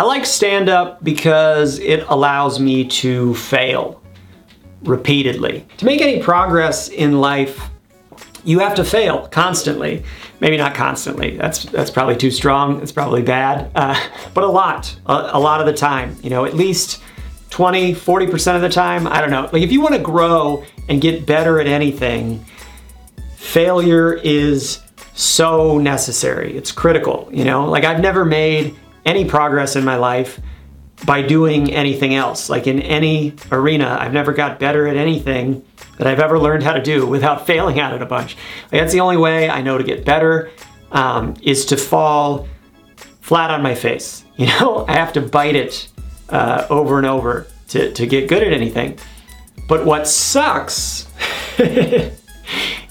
I like stand up because it allows me to fail repeatedly. To make any progress in life, you have to fail constantly. Maybe not constantly. That's that's probably too strong. It's probably bad. Uh, but a lot, a, a lot of the time. You know, at least 20, 40% of the time. I don't know. Like if you want to grow and get better at anything, failure is so necessary. It's critical, you know? Like I've never made any progress in my life by doing anything else. Like in any arena, I've never got better at anything that I've ever learned how to do without failing at it a bunch. Like that's the only way I know to get better um, is to fall flat on my face. You know, I have to bite it uh, over and over to, to get good at anything. But what sucks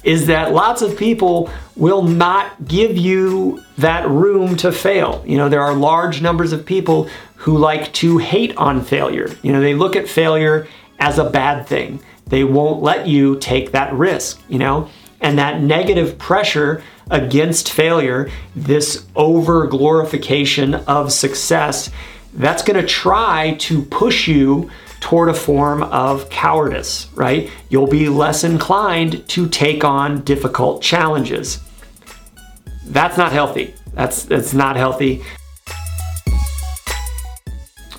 is that lots of people will not give you that room to fail. You know, there are large numbers of people who like to hate on failure. You know, they look at failure as a bad thing. They won't let you take that risk, you know? And that negative pressure against failure, this over glorification of success, that's gonna try to push you toward a form of cowardice, right? You'll be less inclined to take on difficult challenges. That's not healthy. That's that's not healthy.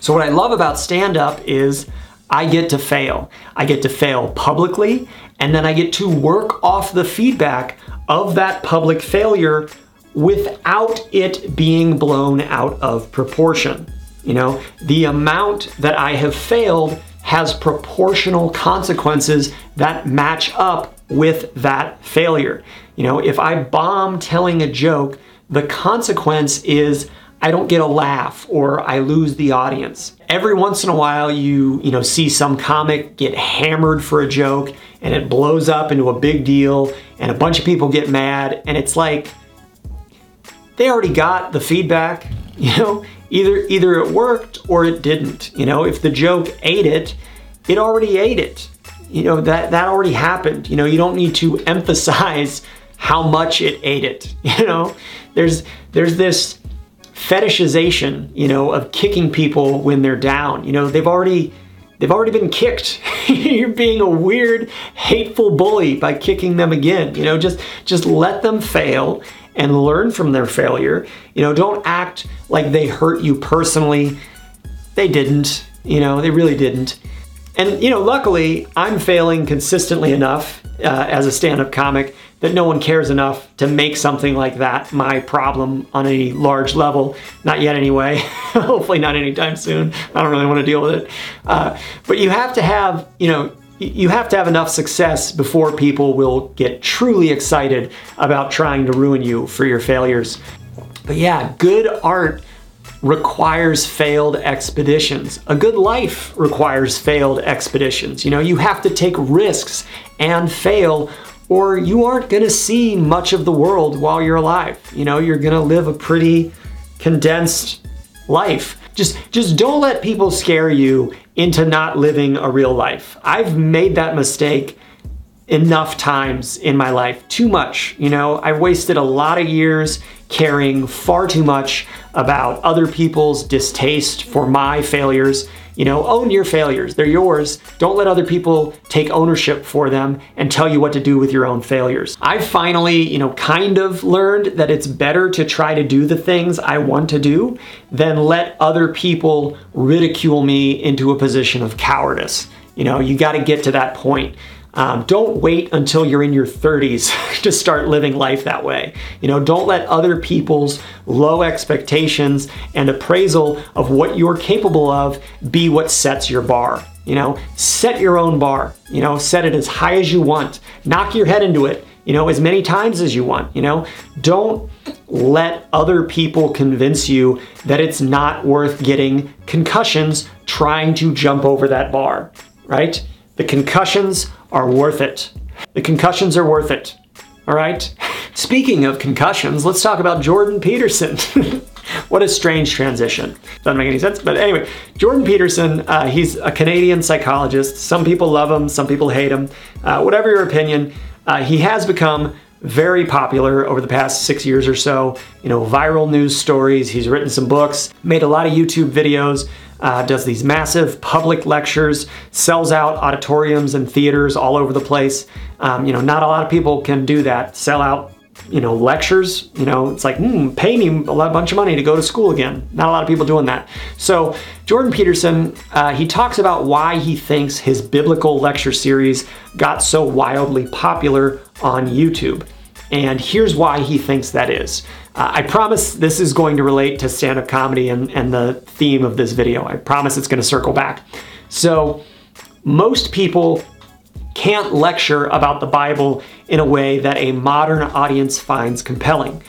So what I love about stand up is I get to fail. I get to fail publicly and then I get to work off the feedback of that public failure without it being blown out of proportion. You know, the amount that I have failed has proportional consequences that match up with that failure. You know, if I bomb telling a joke, the consequence is I don't get a laugh or I lose the audience. Every once in a while you, you know, see some comic get hammered for a joke and it blows up into a big deal and a bunch of people get mad and it's like they already got the feedback, you know, either either it worked or it didn't. You know, if the joke ate it, it already ate it. You know, that that already happened. You know, you don't need to emphasize how much it ate it. You know, there's there's this fetishization, you know, of kicking people when they're down. You know, they've already they've already been kicked. You're being a weird, hateful bully by kicking them again. You know, just just let them fail and learn from their failure. You know, don't act like they hurt you personally. They didn't, you know, they really didn't. And, you know, luckily, I'm failing consistently enough uh, as a stand up comic that no one cares enough to make something like that my problem on a large level. Not yet, anyway. Hopefully, not anytime soon. I don't really want to deal with it. Uh, but you have to have, you know, you have to have enough success before people will get truly excited about trying to ruin you for your failures. But yeah, good art requires failed expeditions. A good life requires failed expeditions. You know, you have to take risks and fail or you aren't going to see much of the world while you're alive. You know, you're going to live a pretty condensed life. Just just don't let people scare you into not living a real life. I've made that mistake enough times in my life, too much. You know, I've wasted a lot of years caring far too much about other people's distaste for my failures you know, own your failures. They're yours. Don't let other people take ownership for them and tell you what to do with your own failures. I've finally, you know, kind of learned that it's better to try to do the things I want to do than let other people ridicule me into a position of cowardice. You know, you got to get to that point. Um, don't wait until you're in your 30s to start living life that way. You know, don't let other people's low expectations and appraisal of what you're capable of be what sets your bar. You know, set your own bar. You know, set it as high as you want. Knock your head into it, you know, as many times as you want. You know, don't let other people convince you that it's not worth getting concussions trying to jump over that bar, right? The concussions are worth it. The concussions are worth it. All right? Speaking of concussions, let's talk about Jordan Peterson. what a strange transition. Doesn't make any sense. But anyway, Jordan Peterson, uh, he's a Canadian psychologist. Some people love him, some people hate him. Uh, whatever your opinion, uh, he has become very popular over the past six years or so. You know, viral news stories. He's written some books, made a lot of YouTube videos, uh, does these massive public lectures, sells out auditoriums and theaters all over the place. Um, you know, not a lot of people can do that, sell out you know, lectures. You know, it's like, hmm, pay me a bunch of money to go to school again. Not a lot of people doing that. So, Jordan Peterson, uh, he talks about why he thinks his biblical lecture series got so wildly popular on YouTube. And here's why he thinks that is. Uh, I promise this is going to relate to stand up comedy and, and the theme of this video. I promise it's going to circle back. So, most people can't lecture about the Bible in a way that a modern audience finds compelling.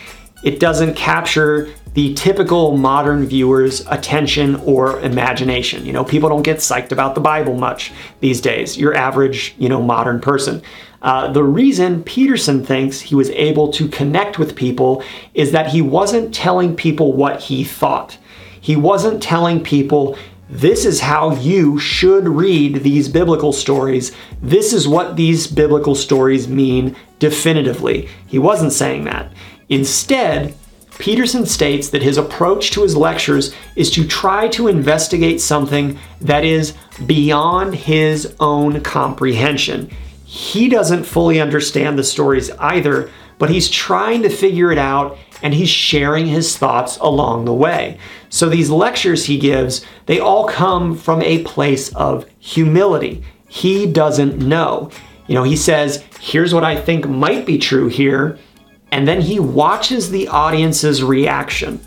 It doesn't capture the typical modern viewer's attention or imagination. You know, people don't get psyched about the Bible much these days, your average, you know, modern person. Uh, the reason Peterson thinks he was able to connect with people is that he wasn't telling people what he thought. He wasn't telling people this is how you should read these biblical stories. This is what these biblical stories mean definitively. He wasn't saying that. Instead, Peterson states that his approach to his lectures is to try to investigate something that is beyond his own comprehension. He doesn't fully understand the stories either, but he's trying to figure it out and he's sharing his thoughts along the way. So these lectures he gives, they all come from a place of humility. He doesn't know. You know, he says, here's what I think might be true here, and then he watches the audience's reaction.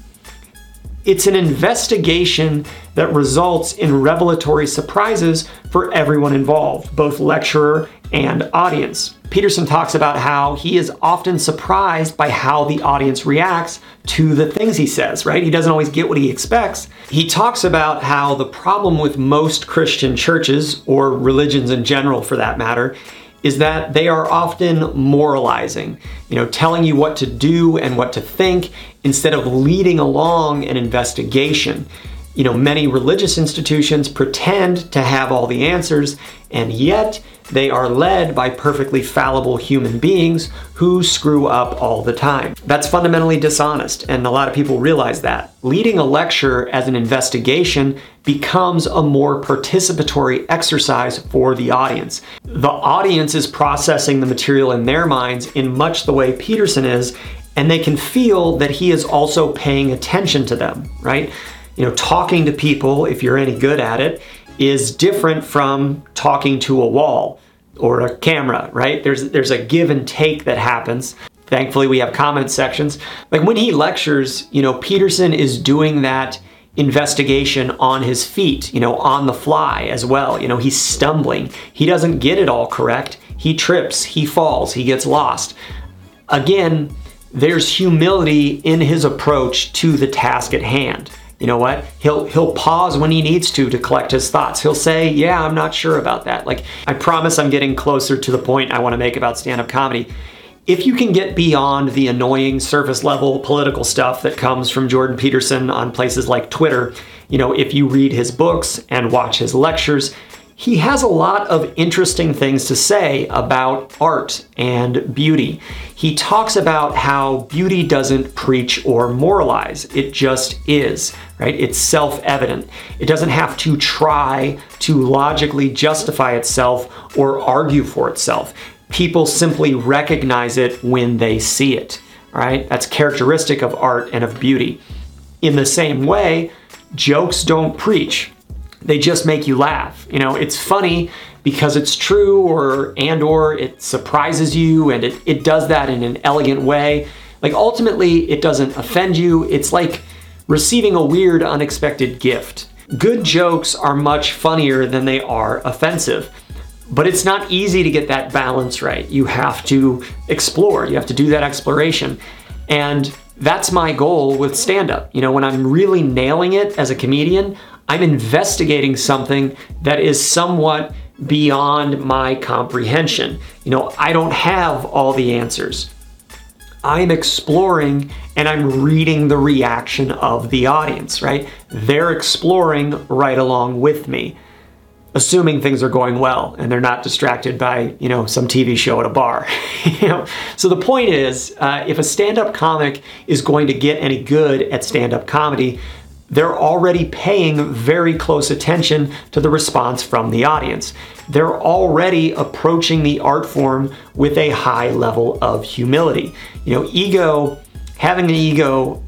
It's an investigation that results in revelatory surprises for everyone involved, both lecturer and audience. Peterson talks about how he is often surprised by how the audience reacts to the things he says, right? He doesn't always get what he expects. He talks about how the problem with most Christian churches, or religions in general for that matter, is that they are often moralizing, you know, telling you what to do and what to think instead of leading along an investigation. You know, many religious institutions pretend to have all the answers, and yet they are led by perfectly fallible human beings who screw up all the time. That's fundamentally dishonest, and a lot of people realize that. Leading a lecture as an investigation becomes a more participatory exercise for the audience. The audience is processing the material in their minds in much the way Peterson is, and they can feel that he is also paying attention to them, right? You know, talking to people, if you're any good at it, is different from talking to a wall or a camera, right? There's there's a give and take that happens. Thankfully, we have comment sections. Like when he lectures, you know, Peterson is doing that investigation on his feet, you know, on the fly as well. You know, he's stumbling. He doesn't get it all correct. He trips, he falls, he gets lost. Again, there's humility in his approach to the task at hand you know what? He'll he'll pause when he needs to to collect his thoughts. He'll say, "Yeah, I'm not sure about that." Like I promise I'm getting closer to the point I want to make about stand-up comedy. If you can get beyond the annoying surface level political stuff that comes from Jordan Peterson on places like Twitter, you know, if you read his books and watch his lectures, he has a lot of interesting things to say about art and beauty. He talks about how beauty doesn't preach or moralize, it just is, right? It's self evident. It doesn't have to try to logically justify itself or argue for itself. People simply recognize it when they see it, right? That's characteristic of art and of beauty. In the same way, jokes don't preach they just make you laugh. You know, it's funny because it's true or and or it surprises you and it, it does that in an elegant way. Like ultimately it doesn't offend you. It's like receiving a weird unexpected gift. Good jokes are much funnier than they are offensive. But it's not easy to get that balance right. You have to explore, you have to do that exploration. And that's my goal with stand up. You know, when I'm really nailing it as a comedian, I'm investigating something that is somewhat beyond my comprehension. You know, I don't have all the answers. I'm exploring and I'm reading the reaction of the audience, right? They're exploring right along with me. assuming things are going well and they're not distracted by you know some TV show at a bar. you know, so the point is, uh, if a stand-up comic is going to get any good at stand-up comedy, they're already paying very close attention to the response from the audience. They're already approaching the art form with a high level of humility. You know, ego, having an ego,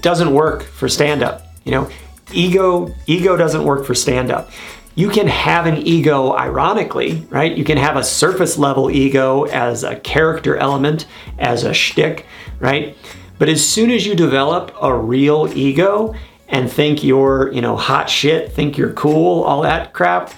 doesn't work for stand-up. You know, ego ego doesn't work for stand-up you can have an ego ironically, right? You can have a surface level ego as a character element, as a shtick, right? But as soon as you develop a real ego and think you're, you know, hot shit, think you're cool, all that crap,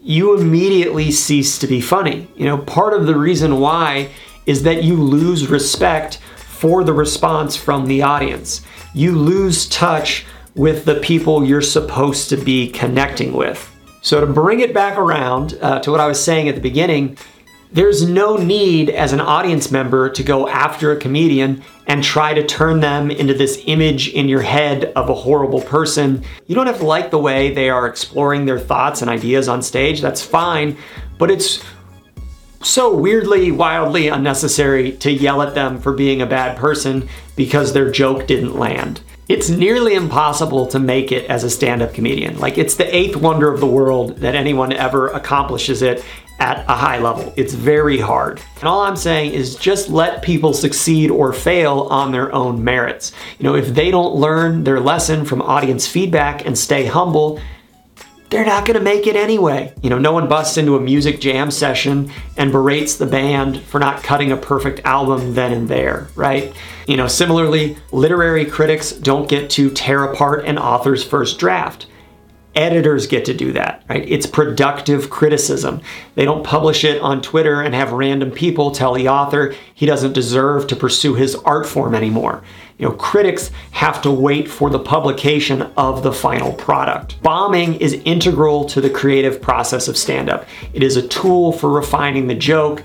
you immediately cease to be funny. You know, part of the reason why is that you lose respect for the response from the audience. You lose touch with the people you're supposed to be connecting with. So, to bring it back around uh, to what I was saying at the beginning, there's no need as an audience member to go after a comedian and try to turn them into this image in your head of a horrible person. You don't have to like the way they are exploring their thoughts and ideas on stage, that's fine, but it's so weirdly, wildly unnecessary to yell at them for being a bad person because their joke didn't land. It's nearly impossible to make it as a stand up comedian. Like, it's the eighth wonder of the world that anyone ever accomplishes it at a high level. It's very hard. And all I'm saying is just let people succeed or fail on their own merits. You know, if they don't learn their lesson from audience feedback and stay humble, they're not going to make it anyway. You know, no one busts into a music jam session and berates the band for not cutting a perfect album then and there, right? You know, similarly, literary critics don't get to tear apart an author's first draft. Editors get to do that, right? It's productive criticism. They don't publish it on Twitter and have random people tell the author he doesn't deserve to pursue his art form anymore. You know, critics have to wait for the publication of the final product. Bombing is integral to the creative process of stand up. It is a tool for refining the joke.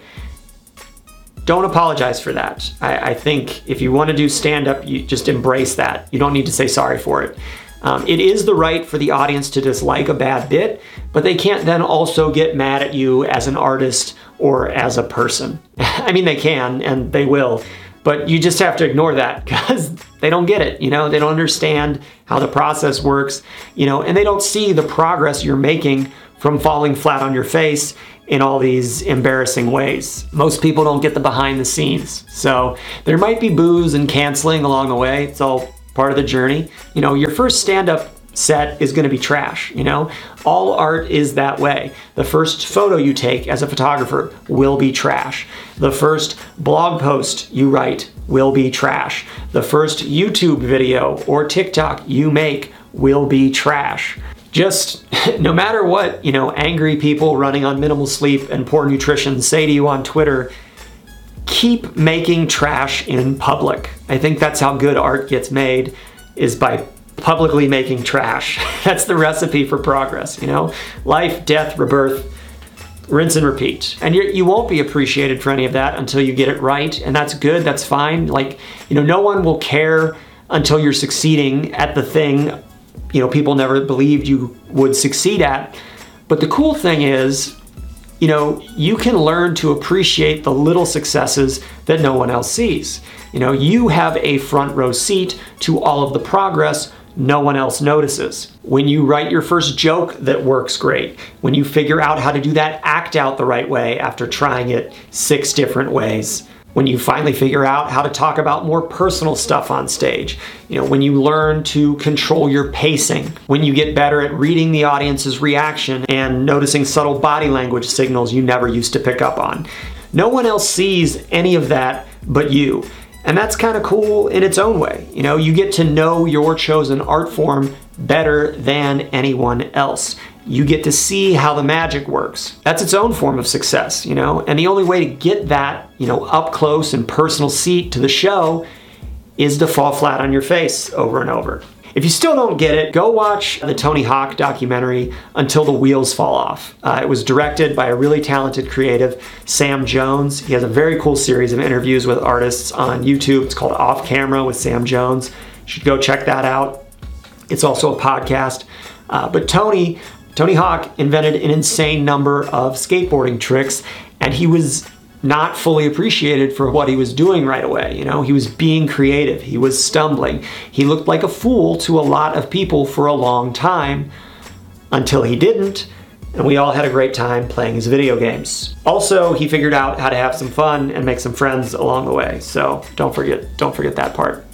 Don't apologize for that. I, I think if you want to do stand up, you just embrace that. You don't need to say sorry for it. Um, it is the right for the audience to dislike a bad bit, but they can't then also get mad at you as an artist or as a person. I mean, they can and they will, but you just have to ignore that because they don't get it. You know, they don't understand how the process works, you know, and they don't see the progress you're making from falling flat on your face in all these embarrassing ways. Most people don't get the behind the scenes. So there might be boos and canceling along the way. It's all part of the journey. You know, your first stand up set is going to be trash, you know? All art is that way. The first photo you take as a photographer will be trash. The first blog post you write will be trash. The first YouTube video or TikTok you make will be trash. Just no matter what, you know, angry people running on minimal sleep and poor nutrition say to you on Twitter, keep making trash in public. I think that's how good art gets made is by publicly making trash. that's the recipe for progress, you know? Life, death, rebirth, rinse and repeat. And you will not be appreciated for any of that until you get it right. And that's good, that's fine. Like, you know, no one will care until you're succeeding at the thing, you know, people never believed you would succeed at. But the cool thing is, you know, you can learn to appreciate the little successes that no one else sees. You know, you have a front row seat to all of the progress no one else notices. When you write your first joke that works great, when you figure out how to do that act out the right way after trying it six different ways, when you finally figure out how to talk about more personal stuff on stage, you know, when you learn to control your pacing, when you get better at reading the audience's reaction and noticing subtle body language signals you never used to pick up on. No one else sees any of that but you. And that's kind of cool in its own way. You know, you get to know your chosen art form better than anyone else you get to see how the magic works. That's its own form of success, you know? And the only way to get that, you know, up close and personal seat to the show is to fall flat on your face over and over. If you still don't get it, go watch the Tony Hawk documentary Until the Wheels Fall Off. Uh, it was directed by a really talented creative, Sam Jones. He has a very cool series of interviews with artists on YouTube. It's called Off Camera with Sam Jones. You should go check that out. It's also a podcast. Uh, but Tony Tony Hawk invented an insane number of skateboarding tricks, and he was not fully appreciated for what he was doing right away. You know, he was being creative, he was stumbling. He looked like a fool to a lot of people for a long time until he didn't, and we all had a great time playing his video games. Also, he figured out how to have some fun and make some friends along the way. So, don't forget don't forget that part.